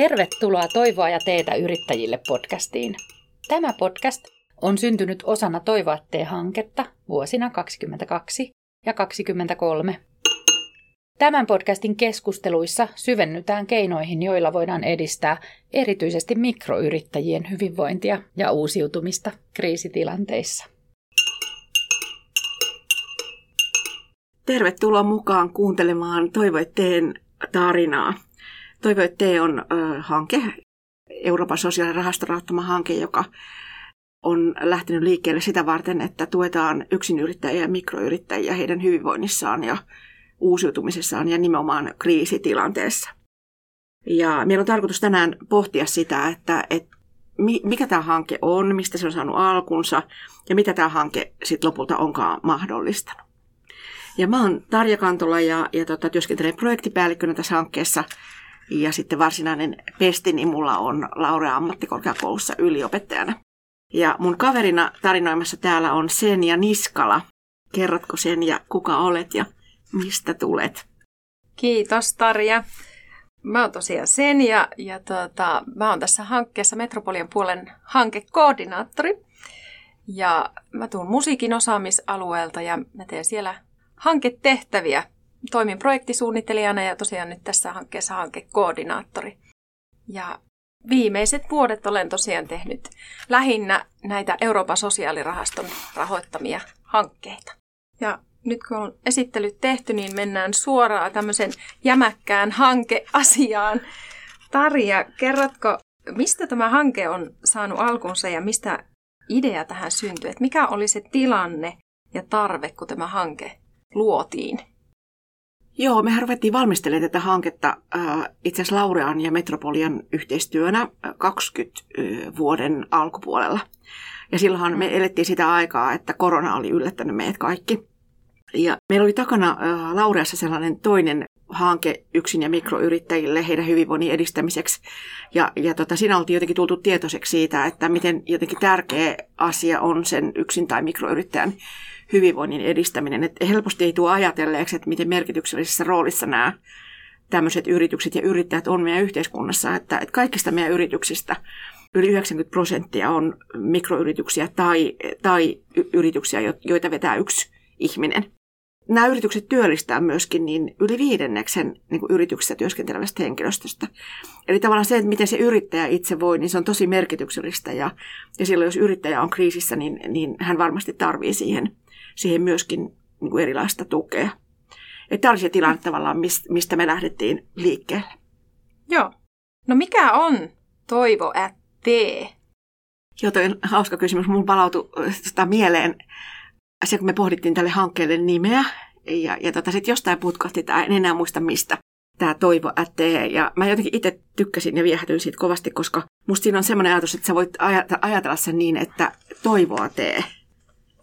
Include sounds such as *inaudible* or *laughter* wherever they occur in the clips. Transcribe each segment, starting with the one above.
Tervetuloa Toivoa ja teetä yrittäjille podcastiin. Tämä podcast on syntynyt osana Toivoa tee-hanketta vuosina 2022 ja 2023. Tämän podcastin keskusteluissa syvennytään keinoihin, joilla voidaan edistää erityisesti mikroyrittäjien hyvinvointia ja uusiutumista kriisitilanteissa. Tervetuloa mukaan kuuntelemaan Toivoitteen tarinaa. Toivoitte on ö, hanke, Euroopan sosiaalirahaston rahoittama hanke, joka on lähtenyt liikkeelle sitä varten, että tuetaan yksinyrittäjiä ja mikroyrittäjiä heidän hyvinvoinnissaan ja uusiutumisessaan ja nimenomaan kriisitilanteessa. Ja meillä on tarkoitus tänään pohtia sitä, että, että mikä tämä hanke on, mistä se on saanut alkunsa ja mitä tämä hanke sitten lopulta onkaan mahdollistanut. Ja mä oon Tarja Kantola ja, ja tota, työskentelen projektipäällikkönä tässä hankkeessa – ja sitten varsinainen pestini mulla on Laurea ammattikorkeakoulussa yliopettajana. Ja mun kaverina tarinoimassa täällä on Senja Niskala. Kerrotko sen ja kuka olet ja mistä tulet? Kiitos Tarja. Mä oon tosiaan sen ja, tota, mä oon tässä hankkeessa Metropolian puolen hankekoordinaattori. Ja mä tuun musiikin osaamisalueelta ja mä teen siellä hanketehtäviä toimin projektisuunnittelijana ja tosiaan nyt tässä hankkeessa hankekoordinaattori. Ja viimeiset vuodet olen tosiaan tehnyt lähinnä näitä Euroopan sosiaalirahaston rahoittamia hankkeita. Ja nyt kun on esittelyt tehty, niin mennään suoraan tämmöisen jämäkkään hankeasiaan. Tarja, kerrotko, mistä tämä hanke on saanut alkunsa ja mistä idea tähän syntyi? Että mikä oli se tilanne ja tarve, kun tämä hanke luotiin? Joo, mehän ruvettiin valmistelemaan tätä hanketta äh, itse asiassa Laurean ja Metropolian yhteistyönä 20 äh, vuoden alkupuolella. Ja silloinhan me elettiin sitä aikaa, että korona oli yllättänyt meidät kaikki. Ja meillä oli takana äh, Laureassa sellainen toinen hanke yksin- ja mikroyrittäjille heidän hyvinvoinnin edistämiseksi. Ja, ja tota, siinä oltiin jotenkin tultu tietoiseksi siitä, että miten jotenkin tärkeä asia on sen yksin- tai mikroyrittäjän hyvinvoinnin edistäminen. Että helposti ei tule ajatelleeksi, että miten merkityksellisessä roolissa nämä tämmöiset yritykset ja yrittäjät on meidän yhteiskunnassa. Että, että kaikista meidän yrityksistä yli 90 prosenttia on mikroyrityksiä tai, tai yrityksiä, joita vetää yksi ihminen. Nämä yritykset työllistää myöskin niin yli viidenneksen niin kuin yrityksessä työskentelevästä henkilöstöstä. Eli tavallaan se, että miten se yrittäjä itse voi, niin se on tosi merkityksellistä. Ja, ja silloin, jos yrittäjä on kriisissä, niin, niin hän varmasti tarvii siihen siihen myöskin niin kuin erilaista tukea. Että tämä oli se tilanne tavallaan, mistä me lähdettiin liikkeelle. Joo. No mikä on Toivo at tee? On hauska kysymys. Mun palautui tota, mieleen se, kun me pohdittiin tälle hankkeelle nimeä. Ja, ja tota, sitten jostain putkahti, tai en enää muista mistä, tämä Toivo at tee. Ja mä jotenkin itse tykkäsin ja viehätyin siitä kovasti, koska musta siinä on semmoinen ajatus, että sä voit ajatella sen niin, että toivoa tee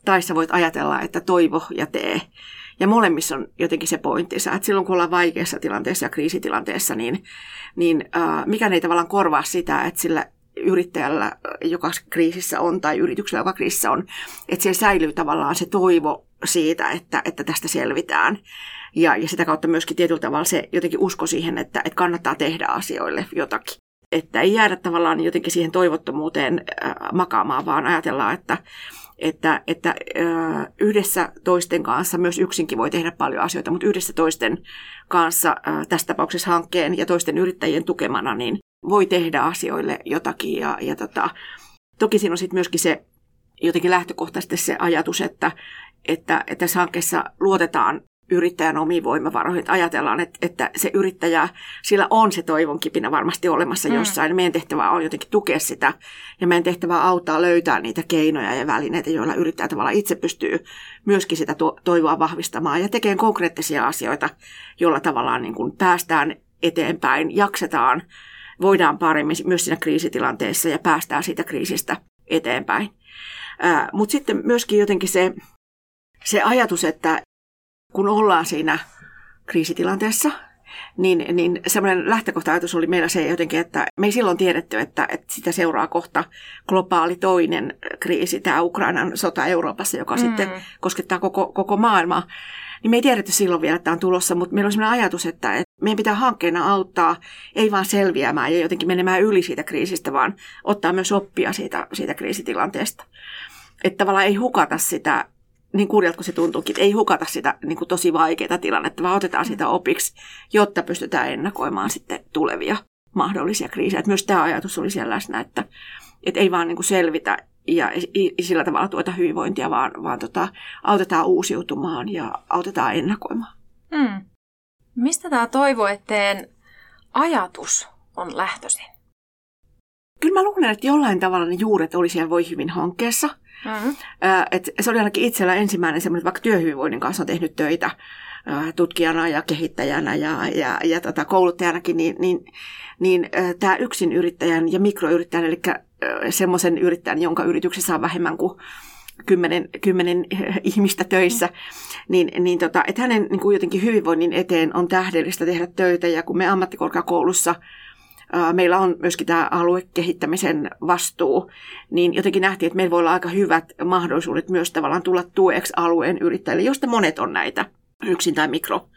tai sä voit ajatella, että toivo ja tee. Ja molemmissa on jotenkin se pointtinsa, että silloin kun ollaan vaikeassa tilanteessa ja kriisitilanteessa, niin, niin äh, mikä ei tavallaan korvaa sitä, että sillä yrittäjällä, joka kriisissä on, tai yrityksellä, joka kriisissä on, että siellä säilyy tavallaan se toivo siitä, että, että tästä selvitään. Ja, ja sitä kautta myöskin tietyllä tavalla se jotenkin usko siihen, että, että kannattaa tehdä asioille jotakin. Että ei jäädä tavallaan jotenkin siihen toivottomuuteen äh, makaamaan, vaan ajatellaan, että, että, että yhdessä toisten kanssa, myös yksinkin voi tehdä paljon asioita, mutta yhdessä toisten kanssa, tässä tapauksessa hankkeen ja toisten yrittäjien tukemana, niin voi tehdä asioille jotakin. Ja, ja tota, toki siinä on sitten myöskin se jotenkin lähtökohtaisesti se ajatus, että, että, että tässä hankkeessa luotetaan yrittäjän omiin voimavaroihin. Ajatellaan, että, että se yrittäjä, sillä on se toivon kipinä varmasti olemassa mm. jossain. Meidän tehtävä on jotenkin tukea sitä ja meidän tehtävä auttaa löytää niitä keinoja ja välineitä, joilla yrittäjä tavallaan itse pystyy myöskin sitä to- toivoa vahvistamaan ja tekemään konkreettisia asioita, joilla tavallaan niin kuin päästään eteenpäin, jaksetaan, voidaan paremmin myös siinä kriisitilanteessa ja päästään siitä kriisistä eteenpäin. Mutta sitten myöskin jotenkin se, se ajatus, että kun ollaan siinä kriisitilanteessa, niin, niin semmoinen lähtökohta-ajatus oli meillä se jotenkin, että me ei silloin tiedetty, että, että sitä seuraa kohta globaali toinen kriisi, tämä Ukrainan sota Euroopassa, joka mm. sitten koskettaa koko, koko maailmaa. Niin me ei tiedetty silloin vielä, että tämä on tulossa, mutta meillä on sellainen ajatus, että, että meidän pitää hankkeena auttaa, ei vaan selviämään ja jotenkin menemään yli siitä kriisistä, vaan ottaa myös oppia siitä, siitä kriisitilanteesta. Että tavallaan ei hukata sitä niin kurjalta kuin se tuntuukin, ei hukata sitä niin kuin tosi vaikeaa tilannetta, vaan otetaan sitä opiksi, jotta pystytään ennakoimaan sitten tulevia mahdollisia kriisejä. Että myös tämä ajatus oli siellä läsnä, että, että ei vaan niin kuin selvitä ja sillä tavalla tuota hyvinvointia, vaan, vaan tota, autetaan uusiutumaan ja autetaan ennakoimaan. Hmm. Mistä tämä toivoetteen ajatus on lähtöisin? Kyllä mä luulen, että jollain tavalla ne juuret oli siellä Voi hyvin hankkeessa – Mm-hmm. Et se oli ainakin itsellä ensimmäinen semmoinen, että vaikka työhyvinvoinnin kanssa on tehnyt töitä tutkijana ja kehittäjänä ja, ja, ja tota, kouluttajanakin, niin, niin, niin tämä yksin yrittäjän ja mikroyrittäjän, eli semmoisen yrittäjän, jonka yrityksessä on vähemmän kuin kymmenen, kymmenen ihmistä töissä, mm. niin, niin tota, että hänen niin kuin jotenkin hyvinvoinnin eteen on tähdellistä tehdä töitä. Ja kun me ammattikorkeakoulussa meillä on myöskin tämä aluekehittämisen vastuu, niin jotenkin nähtiin, että meillä voi olla aika hyvät mahdollisuudet myös tavallaan tulla tueksi alueen yrittäjille, josta monet on näitä yksin tai mikro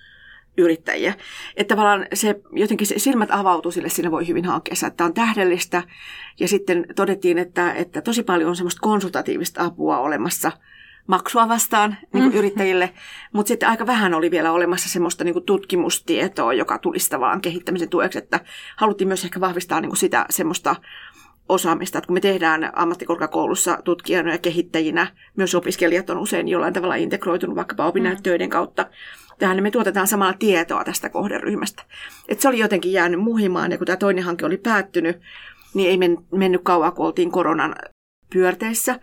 yrittäjiä. Että tavallaan se, jotenkin se silmät avautuu sille siinä voi hyvin hankkeessa, että tämä on tähdellistä. Ja sitten todettiin, että, että tosi paljon on semmoista konsultatiivista apua olemassa – maksua vastaan niin kuin mm. yrittäjille, mutta sitten aika vähän oli vielä olemassa semmoista niin kuin tutkimustietoa, joka tulisi tavallaan kehittämisen tueksi, että haluttiin myös ehkä vahvistaa niin kuin sitä semmoista osaamista, että kun me tehdään ammattikorkeakoulussa tutkijana ja kehittäjinä, myös opiskelijat on usein jollain tavalla integroitunut vaikkapa opinnäyttöiden mm. kautta tähän, niin me tuotetaan samalla tietoa tästä kohderyhmästä. Et se oli jotenkin jäänyt muhimaan, ja kun tämä toinen hanke oli päättynyt, niin ei mennyt kauan, kun oltiin koronan pyörteissä.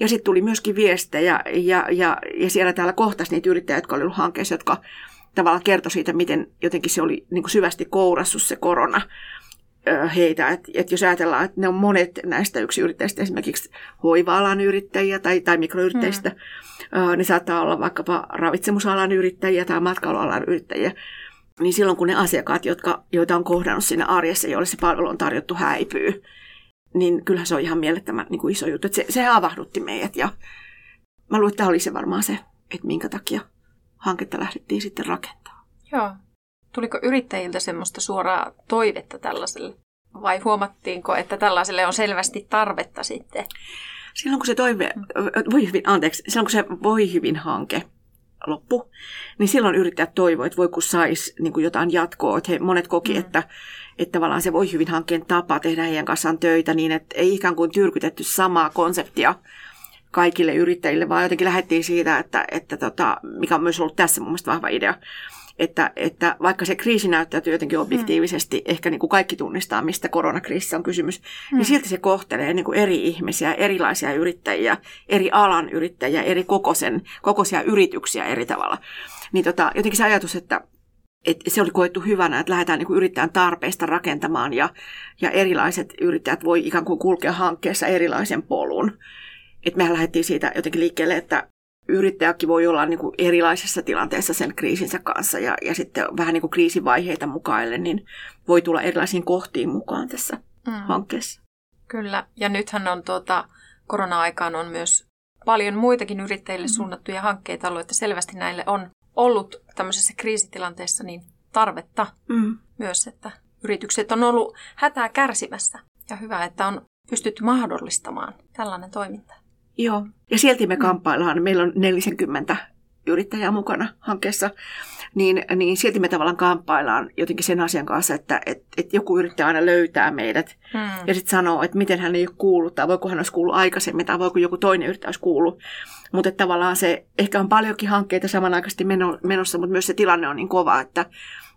Ja sitten tuli myöskin viestejä ja, ja, ja siellä täällä kohtasi niitä yrittäjiä, jotka olivat hankkeessa, jotka tavallaan kertoi siitä, miten jotenkin se oli niin kuin syvästi kourassut se korona heitä. Että et jos ajatellaan, että ne on monet näistä yrittäjistä, esimerkiksi hoiva-alan yrittäjiä tai, tai mikroyrittäjistä, mm. ne saattaa olla vaikkapa ravitsemusalan yrittäjiä tai matkailualan yrittäjiä, niin silloin kun ne asiakkaat, jotka, joita on kohdannut siinä arjessa, joille se palvelu on tarjottu, häipyy, niin kyllähän se on ihan mielettömän niin kuin iso juttu. Että se, se havahdutti meidät ja mä luulen, että tämä oli se varmaan se, että minkä takia hanketta lähdettiin sitten rakentamaan. Joo. Tuliko yrittäjiltä semmoista suoraa toivetta tällaiselle? Vai huomattiinko, että tällaiselle on selvästi tarvetta sitten? Silloin kun se toive, voi hyvin, anteeksi, silloin kun se voi hyvin hanke loppu, niin silloin yrittäjät toivoivat, että voi kun saisi niin jotain jatkoa. Että he, monet koki, mm. että että tavallaan se voi hyvin hankkeen tapa tehdä heidän kanssaan töitä niin, että ei ikään kuin tyrkytetty samaa konseptia kaikille yrittäjille, vaan jotenkin lähdettiin siitä, että, että tota, mikä on myös ollut tässä mun mielestä vahva idea, että, että vaikka se kriisi näyttäytyy jotenkin mm. objektiivisesti, mm. ehkä niin kuin kaikki tunnistaa, mistä koronakriisissä on kysymys, niin mm. niin silti se kohtelee niin kuin eri ihmisiä, erilaisia yrittäjiä, eri alan yrittäjiä, eri kokoisen, kokoisia yrityksiä eri tavalla. Niin tota, jotenkin se ajatus, että että se oli koettu hyvänä, että lähdetään niin kuin yrittäjän tarpeista rakentamaan ja, ja erilaiset yrittäjät voi ikään kuin kulkea hankkeessa erilaisen polun. Et mehän lähdettiin siitä jotenkin liikkeelle, että yrittäjäkin voi olla niin kuin erilaisessa tilanteessa sen kriisinsä kanssa ja, ja sitten vähän niin kuin kriisivaiheita mukaille, niin voi tulla erilaisiin kohtiin mukaan tässä mm. hankkeessa. Kyllä, ja nythän on tuota, korona-aikaan on myös paljon muitakin yrittäjille mm. suunnattuja hankkeita ollut, että selvästi näille on ollut tämmöisessä kriisitilanteessa niin tarvetta mm. myös, että yritykset on ollut hätää kärsimässä. Ja hyvä, että on pystytty mahdollistamaan tällainen toiminta. Joo, ja silti me mm. kamppaillaan. Meillä on 40 yrittäjää mukana hankkeessa, niin, niin silti me tavallaan kamppaillaan jotenkin sen asian kanssa, että et, et joku yrittäjä aina löytää meidät hmm. ja sitten sanoo, että miten hän ei ole kuullut, tai voiko hän olisi kuullut aikaisemmin, tai voiko joku toinen yrittäjä olisi kuullut. Mutta tavallaan se, ehkä on paljonkin hankkeita samanaikaisesti menossa, mutta myös se tilanne on niin kova, että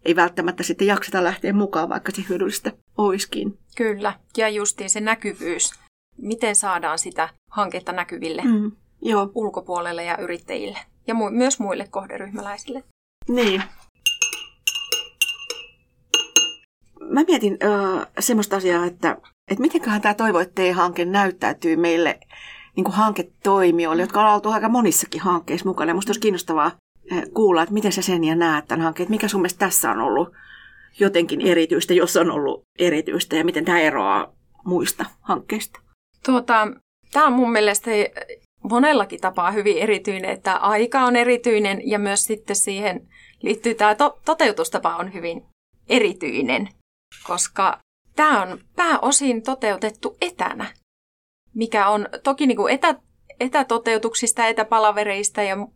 ei välttämättä sitten jakseta lähteä mukaan, vaikka se hyödyllistä olisikin. Kyllä, ja justiin se näkyvyys. Miten saadaan sitä hanketta näkyville mm, joo. ulkopuolelle ja yrittäjille ja mu- myös muille kohderyhmäläisille? Niin. Mä mietin äh, semmoista asiaa, että, että mitenköhän tämä Toivoitteen-hanke näyttäytyy meille niin kuin hanketoimijoille, jotka on oltu aika monissakin hankkeissa mukana. Minusta olisi kiinnostavaa kuulla, että miten sä sen ja näet tämän hankkeen, mikä sun mielestä tässä on ollut jotenkin erityistä, jos on ollut erityistä, ja miten tämä eroaa muista hankkeista? Tuota, tämä on mun mielestä monellakin tapaa hyvin erityinen, että aika on erityinen ja myös sitten siihen liittyy tämä to- toteutustapa on hyvin erityinen, koska tämä on pääosin toteutettu etänä, mikä on toki niin kuin etä, etätoteutuksista, etäpalavereista ja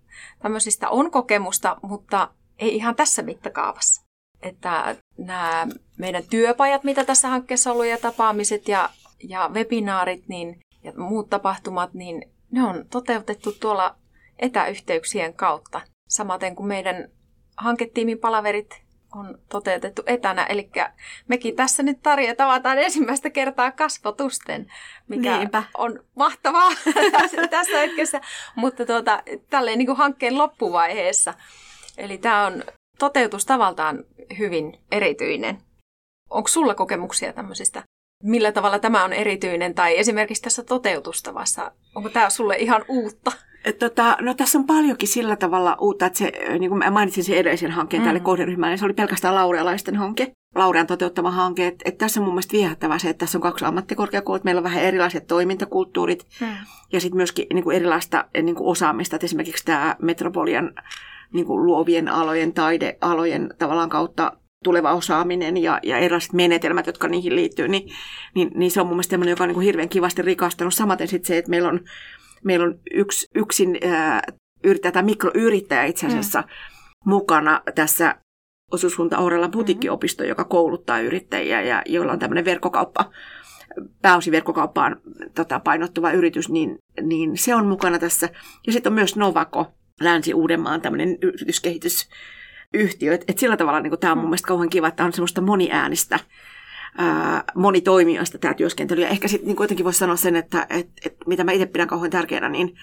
tämmöisistä on kokemusta, mutta ei ihan tässä mittakaavassa. Että nämä meidän työpajat, mitä tässä hankkeessa on ollut, ja tapaamiset ja, ja webinaarit niin, ja muut tapahtumat, niin ne on toteutettu tuolla etäyhteyksien kautta. Samaten kuin meidän hanketiimin palaverit on toteutettu etänä. Eli mekin tässä nyt Tarja tavataan ensimmäistä kertaa kasvotusten, mikä Niinpä. on mahtavaa *laughs* tässä hetkessä, mutta tuota, tälleen niin kuin hankkeen loppuvaiheessa. Eli tämä on toteutustavaltaan hyvin erityinen. Onko sulla kokemuksia tämmöisistä? Millä tavalla tämä on erityinen tai esimerkiksi tässä toteutustavassa? Onko tämä sulle ihan uutta? Tota, no tässä on paljonkin sillä tavalla uutta, että se, niin kuin mä mainitsin sen edellisen hankkeen mm. tälle kohderyhmälle, niin se oli pelkästään laurealaisten hanke, laurean toteuttama hanke. Että, että tässä on mun mielestä viehättävää se, että tässä on kaksi ammattikorkeakoulut, meillä on vähän erilaiset toimintakulttuurit mm. ja sitten myöskin niin kuin erilaista niin kuin osaamista. Että esimerkiksi tämä Metropolian niin kuin luovien alojen, taidealojen tavallaan kautta tuleva osaaminen ja, ja erilaiset menetelmät, jotka niihin liittyy, niin, niin, niin se on mun mielestä sellainen, joka on niin kuin hirveän kivasti rikastanut. Samaten sitten se, että meillä on meillä on yksi, yksin ää, yrittäjä tai mikroyrittäjä itse asiassa mm. mukana tässä osuuskunta Aurella butikkiopisto, joka kouluttaa yrittäjiä ja joilla on tämmöinen verkkokauppa, pääosin verkkokauppaan tota, painottuva yritys, niin, niin se on mukana tässä. Ja sitten on myös Novako, Länsi-Uudenmaan tämmöinen yrityskehitys, Et, et sillä tavalla niin tämä on mun mielestä kauhean kiva, että on semmoista moniäänistä ää, monitoimijoista tämä työskentely. Ja ehkä sitten niin kuitenkin voisi sanoa sen, että et, et, mitä mä itse pidän kauhean tärkeänä, niin,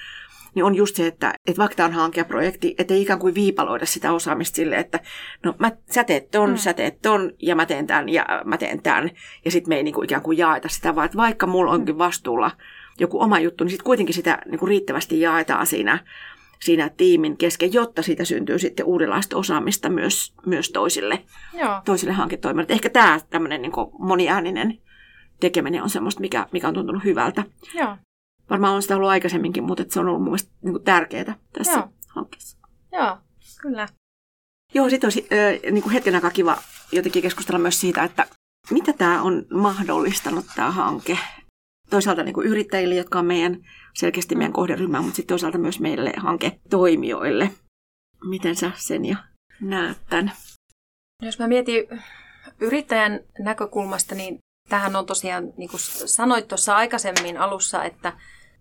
niin on just se, että et vaikka tämä on hankeprojekti, että ei ikään kuin viipaloida sitä osaamista sille, että no mä, sä teet ton, mm. sä teet ton, ja mä teen tämän, ja mä teen tämän. Ja sitten me ei niin kuin ikään kuin jaeta sitä, vaan että vaikka mulla onkin vastuulla joku oma juttu, niin sitten kuitenkin sitä niin kuin riittävästi jaetaan siinä siinä tiimin kesken, jotta siitä syntyy sitten uudenlaista osaamista myös, myös toisille, Joo. toisille hanketoimijoille. Ehkä tämä tämmöinen niin moniääninen tekeminen on semmoista, mikä, mikä on tuntunut hyvältä. Joo. Varmaan on sitä ollut aikaisemminkin, mutta se on ollut mun mielestä niin tärkeää tässä Joo. hankkeessa. Joo, kyllä. Joo, sitten olisi äh, niin kuin hetken aikaa kiva jotenkin keskustella myös siitä, että mitä tämä on mahdollistanut tämä hanke toisaalta niin kuin yrittäjille, jotka on meidän selkeästi meidän kohderyhmä, mutta sitten toisaalta myös meille hanketoimijoille. Miten sä sen ja näet tämän? Jos mä mietin yrittäjän näkökulmasta, niin tähän on tosiaan, niin kuin sanoit tuossa aikaisemmin alussa, että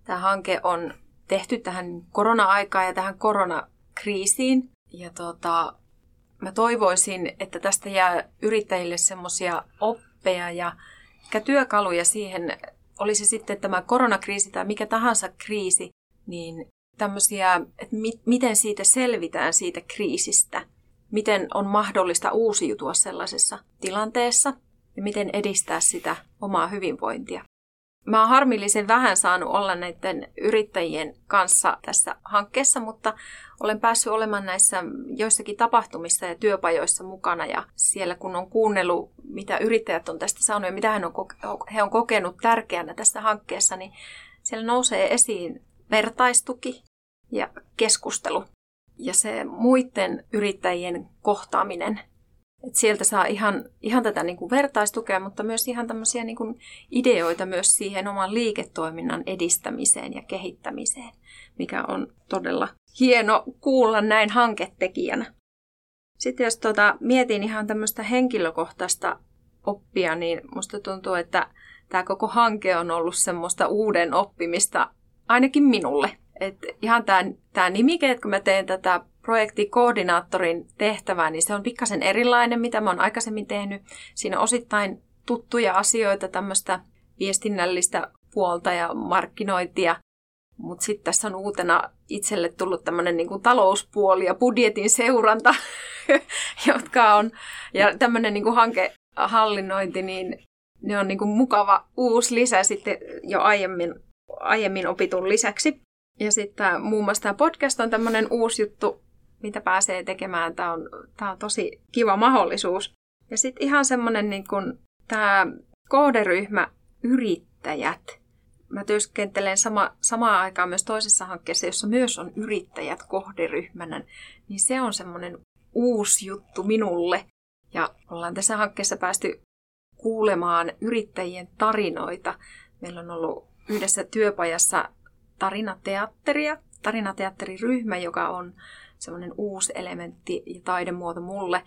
tämä hanke on tehty tähän korona-aikaan ja tähän koronakriisiin. Ja tota, mä toivoisin, että tästä jää yrittäjille semmoisia oppeja ja työkaluja siihen oli se sitten tämä koronakriisi tai mikä tahansa kriisi, niin tämmöisiä, että mi- miten siitä selvitään siitä kriisistä, miten on mahdollista uusiutua sellaisessa tilanteessa ja miten edistää sitä omaa hyvinvointia. Mä oon harmillisen vähän saanut olla näiden yrittäjien kanssa tässä hankkeessa, mutta olen päässyt olemaan näissä joissakin tapahtumissa ja työpajoissa mukana. Ja siellä kun on kuunnellut, mitä yrittäjät on tästä saanut ja mitä hän on, he on kokenut tärkeänä tässä hankkeessa, niin siellä nousee esiin vertaistuki ja keskustelu ja se muiden yrittäjien kohtaaminen et sieltä saa ihan, ihan tätä niin kuin vertaistukea, mutta myös ihan tämmöisiä niin kuin ideoita myös siihen oman liiketoiminnan edistämiseen ja kehittämiseen, mikä on todella hieno kuulla näin hanketekijänä. Sitten jos tuota, mietin ihan tämmöistä henkilökohtaista oppia, niin musta tuntuu, että tämä koko hanke on ollut semmoista uuden oppimista ainakin minulle. Et ihan tämä nimike, että kun mä teen tätä projektikoordinaattorin tehtävää, niin se on pikkasen erilainen, mitä mä oon aikaisemmin tehnyt. Siinä on osittain tuttuja asioita, tämmöistä viestinnällistä puolta ja markkinointia, mutta sitten tässä on uutena itselle tullut tämmöinen niin talouspuoli ja budjetin seuranta, *laughs* jotka on, ja tämmöinen niin hankehallinnointi, niin ne on niin kuin mukava uusi lisä sitten jo aiemmin, aiemmin opitun lisäksi. Ja sitten muun muassa tämä podcast on tämmöinen uusi juttu, mitä pääsee tekemään. Tämä on, tämä on tosi kiva mahdollisuus. Ja sitten ihan semmoinen niin kuin tämä kohderyhmä yrittäjät. Mä työskentelen sama, samaan aikaan myös toisessa hankkeessa, jossa myös on yrittäjät kohderyhmänä. Niin se on semmoinen uusi juttu minulle. Ja ollaan tässä hankkeessa päästy kuulemaan yrittäjien tarinoita. Meillä on ollut yhdessä työpajassa tarinateatteria, tarinateatteriryhmä, joka on semmoinen uusi elementti ja taidemuoto mulle,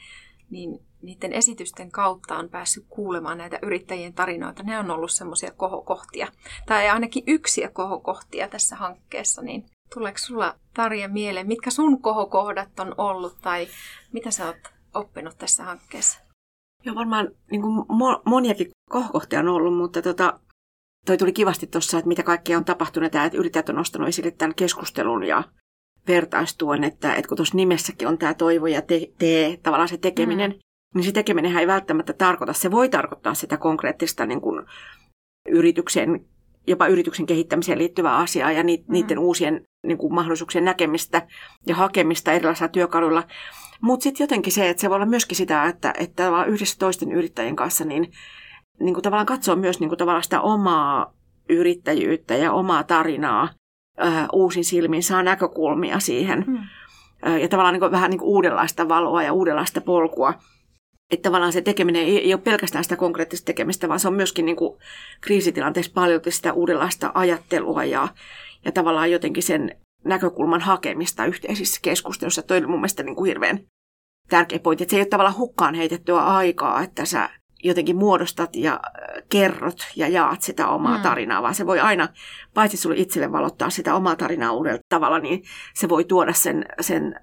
niin niiden esitysten kautta on päässyt kuulemaan näitä yrittäjien tarinoita. Ne on ollut semmoisia kohokohtia, tai ainakin yksiä kohokohtia tässä hankkeessa, niin tuleeko sulla Tarja mieleen, mitkä sun kohokohdat on ollut, tai mitä sä oot oppinut tässä hankkeessa? Joo, varmaan niin kuin moniakin kohokohtia on ollut, mutta tota, toi tuli kivasti tuossa, että mitä kaikkea on tapahtunut, että yrittäjät on nostanut esille tämän keskustelun ja vertaistuen, että, että kun tuossa nimessäkin on tämä toivo ja te, te tavallaan se tekeminen, mm. niin se tekeminen ei välttämättä tarkoita, se voi tarkoittaa sitä konkreettista niin kuin yrityksen, jopa yrityksen kehittämiseen liittyvää asiaa ja ni, mm. niiden uusien niin kuin mahdollisuuksien näkemistä ja hakemista erilaisilla työkaluilla. Mutta sitten jotenkin se, että se voi olla myöskin sitä, että, että yhdessä toisten yrittäjien kanssa niin, niin kuin tavallaan katsoo myös niin kuin tavallaan sitä omaa yrittäjyyttä ja omaa tarinaa äh, uusin silmin, saa näkökulmia siihen. Hmm. Äh, ja tavallaan niin kuin, vähän niin kuin uudenlaista valoa ja uudenlaista polkua. Että tavallaan se tekeminen ei, ei ole pelkästään sitä konkreettista tekemistä, vaan se on myöskin niin kuin kriisitilanteessa paljon sitä uudenlaista ajattelua ja, ja tavallaan jotenkin sen näkökulman hakemista yhteisissä keskustelussa. Toi on mun mielestä niin kuin hirveän tärkeä pointti, että se ei ole tavallaan hukkaan heitettyä aikaa, että sä jotenkin muodostat ja äh, kerrot ja jaat sitä omaa mm. tarinaa, vaan se voi aina, paitsi sulle itselle valottaa sitä omaa tarinaa uudella tavalla, niin se voi tuoda sen, sen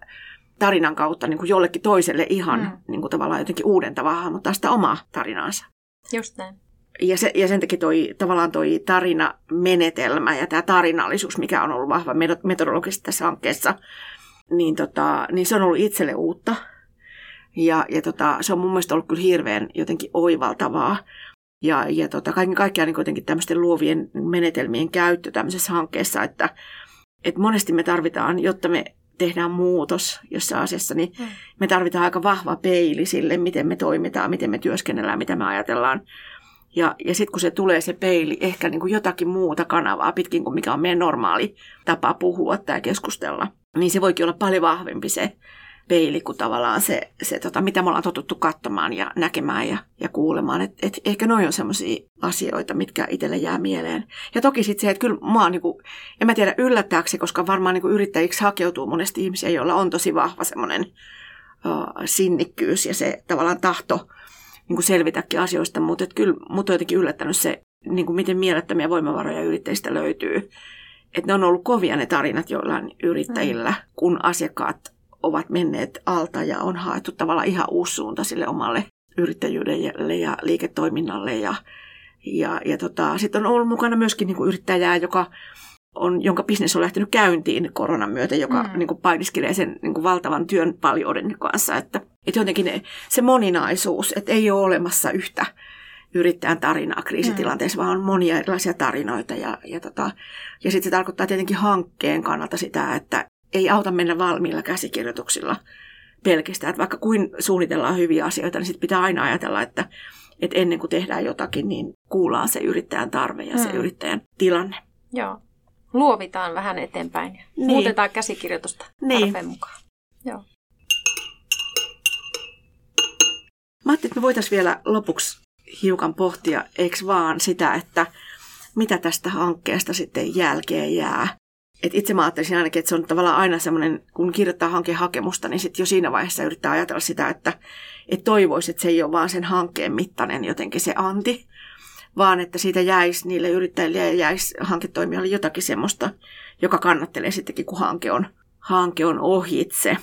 tarinan kautta niin kuin jollekin toiselle ihan mm. niin kuin tavallaan jotenkin uuden tavalla, mutta sitä omaa tarinaansa. Just näin. Ja, se, ja sen takia toi, tavallaan toi tarinamenetelmä ja tämä tarinallisuus, mikä on ollut vahva metodologisesti tässä hankkeessa, niin, tota, niin se on ollut itselle uutta. Ja, ja tota, se on mun mielestä ollut kyllä hirveän jotenkin oivaltavaa. Ja, ja tota, kaiken kaikkiaan niin kuitenkin tämmöisten luovien menetelmien käyttö tämmöisessä hankkeessa, että, että monesti me tarvitaan, jotta me tehdään muutos jossain asiassa, niin mm. me tarvitaan aika vahva peili sille, miten me toimitaan, miten me työskennellään, mitä me ajatellaan. Ja, ja sitten kun se tulee se peili, ehkä niin kuin jotakin muuta kanavaa pitkin kuin mikä on meidän normaali tapa puhua tai keskustella, niin se voikin olla paljon vahvempi se peili kuin tavallaan se, se tota, mitä me ollaan totuttu katsomaan ja näkemään ja, ja kuulemaan. Et, et ehkä noin on sellaisia asioita, mitkä itselle jää mieleen. Ja toki sitten se, että kyllä mä oon, niinku, en mä tiedä yllättääksi, koska varmaan niinku yrittäjiksi hakeutuu monesti ihmisiä, joilla on tosi vahva semmoinen sinnikkyys ja se tavallaan tahto niin kuin selvitäkin asioista, mutta kyllä mut on jotenkin yllättänyt se, niin kuin miten mielettömiä voimavaroja yrittäjistä löytyy. Että ne on ollut kovia ne tarinat joillain yrittäjillä, mm. kun asiakkaat ovat menneet alta ja on haettu tavallaan ihan uusi suunta sille omalle yrittäjyydelle ja liiketoiminnalle. Ja, ja, ja tota, sitten on ollut mukana myöskin niin kuin yrittäjää, joka on, jonka bisnes on lähtenyt käyntiin koronan myötä, joka mm. niin kuin painiskelee sen niin kuin valtavan työn paljouden kanssa. Että, että jotenkin ne, se moninaisuus, että ei ole olemassa yhtä yrittäjän tarinaa kriisitilanteessa, mm. vaan on monia erilaisia tarinoita. Ja, ja, tota, ja sitten se tarkoittaa tietenkin hankkeen kannalta sitä, että ei auta mennä valmiilla käsikirjoituksilla pelkästään. Että vaikka kuin suunnitellaan hyviä asioita, niin sitten pitää aina ajatella, että, että ennen kuin tehdään jotakin, niin kuullaan se yrittäjän tarve ja mm. se yrittäjän tilanne. Joo. Luovitaan vähän eteenpäin ja niin. muutetaan käsikirjoitusta niin. tarpeen mukaan. Joo. Mä ajattelin, että me voitaisiin vielä lopuksi hiukan pohtia, eikö vaan sitä, että mitä tästä hankkeesta sitten jälkeen jää. Et itse mä ajattelisin ainakin, että se on tavallaan aina semmoinen, kun kirjoittaa hankehakemusta, niin sitten jo siinä vaiheessa yrittää ajatella sitä, että, että toivoisi, että se ei ole vaan sen hankkeen mittainen jotenkin se anti, vaan että siitä jäisi niille yrittäjille ja jäisi hanketoimijoille jotakin semmoista, joka kannattelee sittenkin, kun hanke on, hanke on ohitse.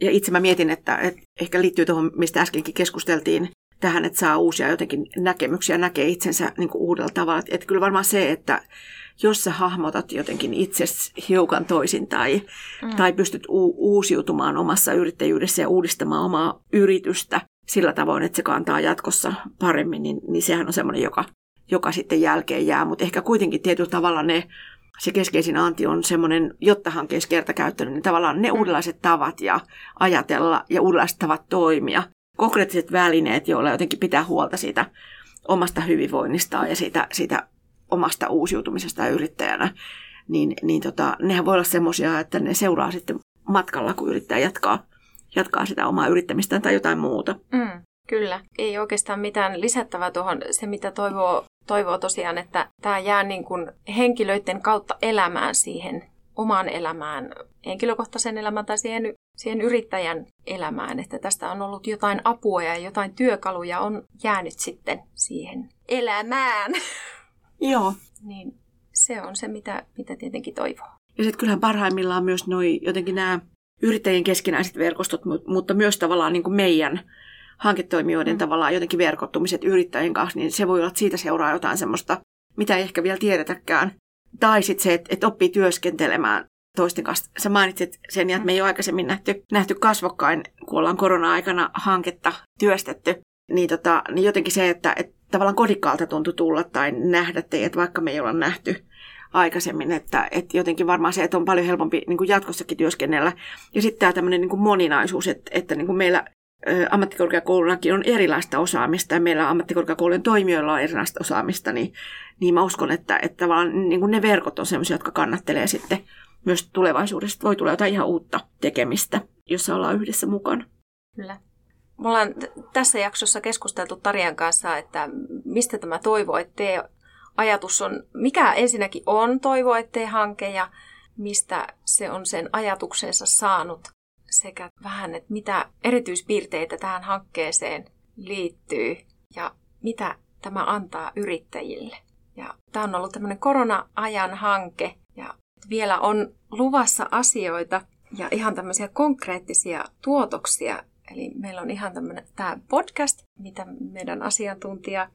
Ja itse mä mietin, että, että ehkä liittyy tuohon, mistä äskenkin keskusteltiin, tähän, että saa uusia jotenkin näkemyksiä, näkee itsensä niin kuin uudella tavalla. Että kyllä varmaan se, että jos sä hahmotat jotenkin itse hiukan toisin tai, mm. tai pystyt u- uusiutumaan omassa yrittäjyydessä ja uudistamaan omaa yritystä sillä tavoin, että se kantaa jatkossa paremmin, niin, niin sehän on semmoinen, joka, joka sitten jälkeen jää. Mutta ehkä kuitenkin tietyllä tavalla ne, se keskeisin anti on semmoinen, jotta hankkeessa kertakäyttöinen, niin tavallaan ne mm. uudenlaiset tavat ja ajatella ja uudenlaiset tavat toimia konkreettiset välineet, joilla jotenkin pitää huolta siitä omasta hyvinvoinnistaan ja siitä, siitä omasta uusiutumisesta yrittäjänä, niin, niin tota, nehän voi olla semmoisia, että ne seuraa sitten matkalla, kun yrittää jatkaa, jatkaa sitä omaa yrittämistään tai jotain muuta. Mm, kyllä. Ei oikeastaan mitään lisättävää tuohon. Se, mitä toivoo, toivoo tosiaan, että tämä jää niin kuin henkilöiden kautta elämään siihen omaan elämään, henkilökohtaisen elämään tai siihen, siihen yrittäjän elämään, että tästä on ollut jotain apua ja jotain työkaluja on jäänyt sitten siihen elämään. *laughs* Joo. niin se on se, mitä, mitä tietenkin toivoo. Ja sitten kyllähän parhaimmillaan myös noi, jotenkin nämä yrittäjien keskinäiset verkostot, mutta myös tavallaan niin kuin meidän hanketoimijoiden mm. tavallaan jotenkin verkottumiset yrittäjien kanssa, niin se voi olla, että siitä seuraa jotain semmoista, mitä ei ehkä vielä tiedetäkään. Tai sitten se, että, että oppii työskentelemään toisten kanssa. Sä mainitsit sen, että me ei ole aikaisemmin nähty, nähty kasvokkain, kun ollaan korona-aikana hanketta työstetty. Niin, tota, niin jotenkin se, että, että tavallaan kodikkaalta tuntui tulla tai nähdä teidät, vaikka me ei olla nähty aikaisemmin, että, että jotenkin varmaan se, että on paljon helpompi niin kuin jatkossakin työskennellä. Ja sitten tämä tämmöinen niin moninaisuus, että, että niin kuin meillä ammattikorkeakoulunakin on erilaista osaamista ja meillä ammattikorkeakoulujen toimijoilla on erilaista osaamista, niin, niin mä uskon, että, että tavallaan niin ne verkot on sellaisia, jotka kannattelee sitten myös tulevaisuudessa. Voi tulla jotain ihan uutta tekemistä, jossa ollaan yhdessä mukana. Kyllä. Me ollaan tässä jaksossa keskusteltu Tarjan kanssa, että mistä tämä toivo ettei ajatus on, mikä ensinnäkin on toivo ettei hanke ja mistä se on sen ajatuksensa saanut sekä vähän, että mitä erityispiirteitä tähän hankkeeseen liittyy ja mitä tämä antaa yrittäjille. Ja tämä on ollut tämmöinen korona-ajan hanke ja vielä on luvassa asioita ja ihan tämmöisiä konkreettisia tuotoksia. Eli meillä on ihan tämmöinen tämä podcast, mitä meidän asiantuntija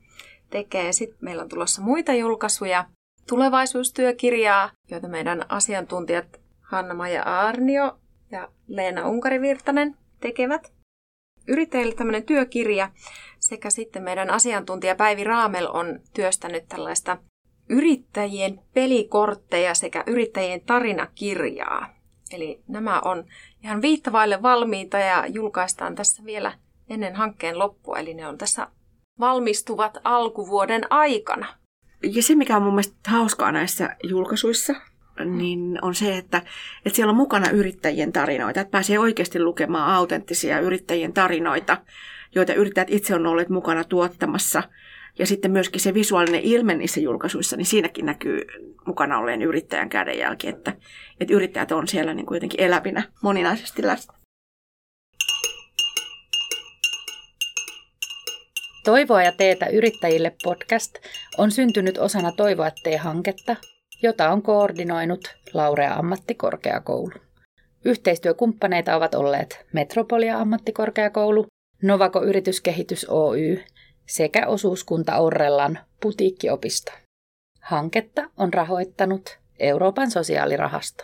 tekee. Sitten meillä on tulossa muita julkaisuja, tulevaisuustyökirjaa, joita meidän asiantuntijat Hanna-Maja Arnio ja Leena Unkarivirtanen tekevät. Yrittäjille tämmöinen työkirja sekä sitten meidän asiantuntija Päivi Raamel on työstänyt tällaista yrittäjien pelikortteja sekä yrittäjien tarinakirjaa. Eli nämä on ihan viittavaille valmiita ja julkaistaan tässä vielä ennen hankkeen loppua. Eli ne on tässä valmistuvat alkuvuoden aikana. Ja se, mikä on mun mielestä hauskaa näissä julkaisuissa, niin on se, että, että siellä on mukana yrittäjien tarinoita, että pääsee oikeasti lukemaan autenttisia yrittäjien tarinoita, joita yrittäjät itse on olleet mukana tuottamassa. Ja sitten myöskin se visuaalinen ilme niissä julkaisuissa, niin siinäkin näkyy mukana olleen yrittäjän kädenjälki, että, että yrittäjät on siellä niin kuin jotenkin elävinä moninaisesti läsnä. Toivoa ja teetä yrittäjille podcast on syntynyt osana Toivoa tee-hanketta, jota on koordinoinut Laurea ammattikorkeakoulu. Yhteistyökumppaneita ovat olleet Metropolia ammattikorkeakoulu, Novako Yrityskehitys Oy sekä osuuskunta Orrellan putiikkiopisto. Hanketta on rahoittanut Euroopan sosiaalirahasto.